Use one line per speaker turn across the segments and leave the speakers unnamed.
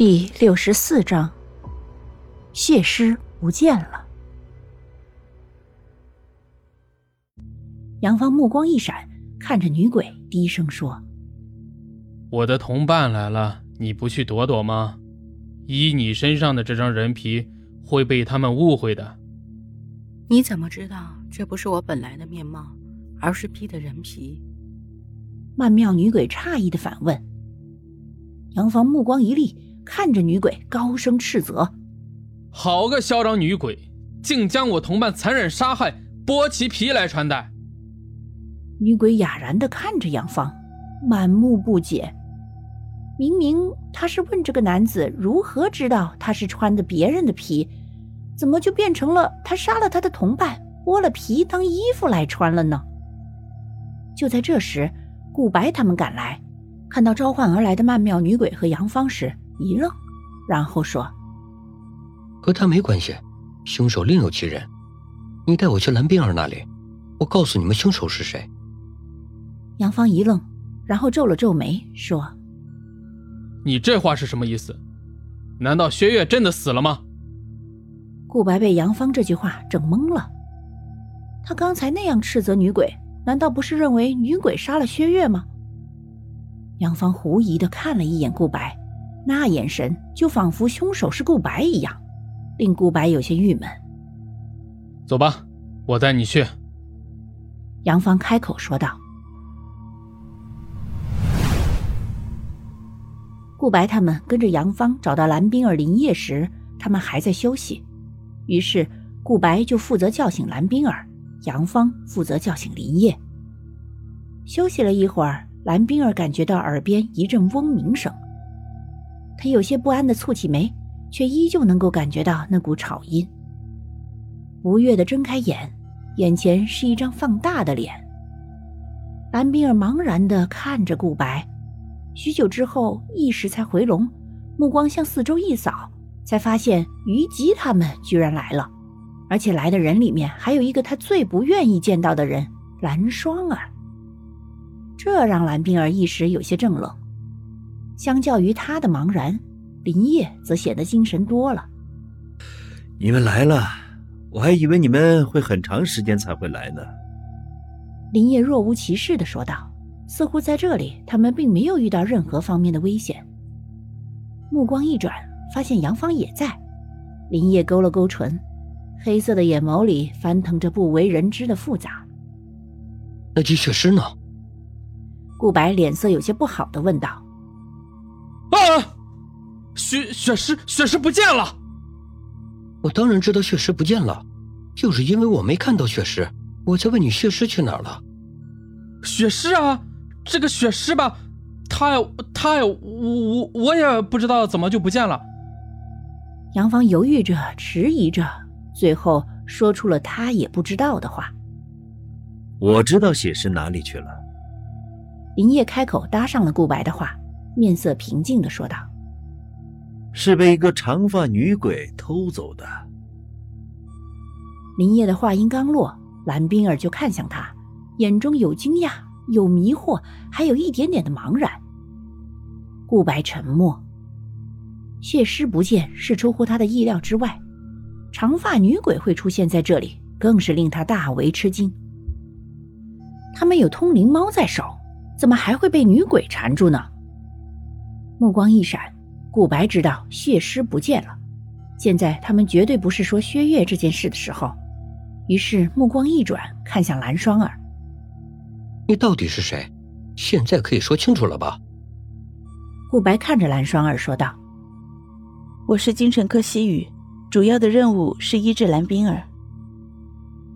第六十四章，血尸不见了。杨芳目光一闪，看着女鬼，低声说：“
我的同伴来了，你不去躲躲吗？依你身上的这张人皮，会被他们误会的。”
你怎么知道这不是我本来的面貌，而是披的人皮？
曼妙女鬼诧异的反问。杨芳目光一厉。看着女鬼，高声斥责：“
好个嚣张女鬼，竟将我同伴残忍杀害，剥其皮来穿戴！”
女鬼哑然的看着杨芳，满目不解。明明她是问这个男子如何知道他是穿的别人的皮，怎么就变成了他杀了他的同伴，剥了皮当衣服来穿了呢？就在这时，顾白他们赶来，看到召唤而来的曼妙女鬼和杨芳时。一愣，然后说：“
和他没关系，凶手另有其人。你带我去蓝冰儿那里，我告诉你们凶手是谁。”
杨芳一愣，然后皱了皱眉，说：“
你这话是什么意思？难道薛岳真的死了吗？”
顾白被杨芳这句话整懵了。他刚才那样斥责女鬼，难道不是认为女鬼杀了薛岳吗？杨芳狐疑的看了一眼顾白。那眼神就仿佛凶手是顾白一样，令顾白有些郁闷。
走吧，我带你去。
杨芳开口说道。顾白他们跟着杨芳找到蓝冰儿林业时，他们还在休息，于是顾白就负责叫醒蓝冰儿，杨芳负责叫醒林业。休息了一会儿，蓝冰儿感觉到耳边一阵嗡鸣声。他有些不安的蹙起眉，却依旧能够感觉到那股吵音。不悦的睁开眼，眼前是一张放大的脸。蓝冰儿茫然的看着顾白，许久之后意识才回笼，目光向四周一扫，才发现于吉他们居然来了，而且来的人里面还有一个他最不愿意见到的人——蓝双儿。这让蓝冰儿一时有些怔愣。相较于他的茫然，林业则显得精神多了。
你们来了，我还以为你们会很长时间才会来呢。
林业若无其事的说道，似乎在这里他们并没有遇到任何方面的危险。目光一转，发现杨芳也在。林业勾了勾唇，黑色的眼眸里翻腾着不为人知的复杂。
那具血尸呢？
顾白脸色有些不好的问道。
啊！血血尸血尸不见了！
我当然知道血尸不见了，就是因为我没看到血尸，我才问你血尸去哪儿了。
血尸啊，这个血尸吧，他呀他呀，我我我也不知道怎么就不见了。
杨芳犹豫着，迟疑着，最后说出了他也不知道的话。
我知道血尸哪里去了。
林业开口搭上了顾白的话。面色平静的说道：“
是被一个长发女鬼偷走的。”
林业的话音刚落，蓝冰儿就看向他，眼中有惊讶，有迷惑，还有一点点的茫然。顾白沉默。血尸不见是出乎他的意料之外，长发女鬼会出现在这里，更是令他大为吃惊。他们有通灵猫在手，怎么还会被女鬼缠住呢？目光一闪，顾白知道血尸不见了。现在他们绝对不是说薛岳这件事的时候。于是目光一转，看向蓝双儿：“
你到底是谁？现在可以说清楚了吧？”
顾白看着蓝双儿说道：“
我是精神科西雨，主要的任务是医治蓝冰儿。”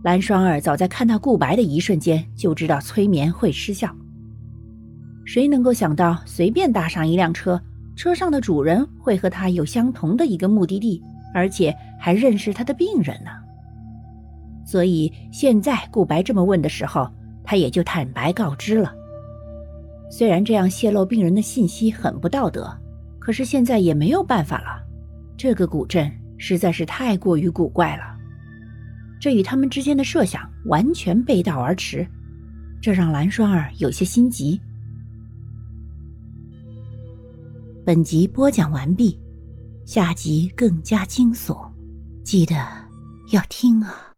蓝双儿早在看到顾白的一瞬间就知道催眠会失效。谁能够想到，随便搭上一辆车，车上的主人会和他有相同的一个目的地，而且还认识他的病人呢？所以现在顾白这么问的时候，他也就坦白告知了。虽然这样泄露病人的信息很不道德，可是现在也没有办法了。这个古镇实在是太过于古怪了，这与他们之间的设想完全背道而驰，这让蓝双儿有些心急。本集播讲完毕，下集更加惊悚，记得要听啊！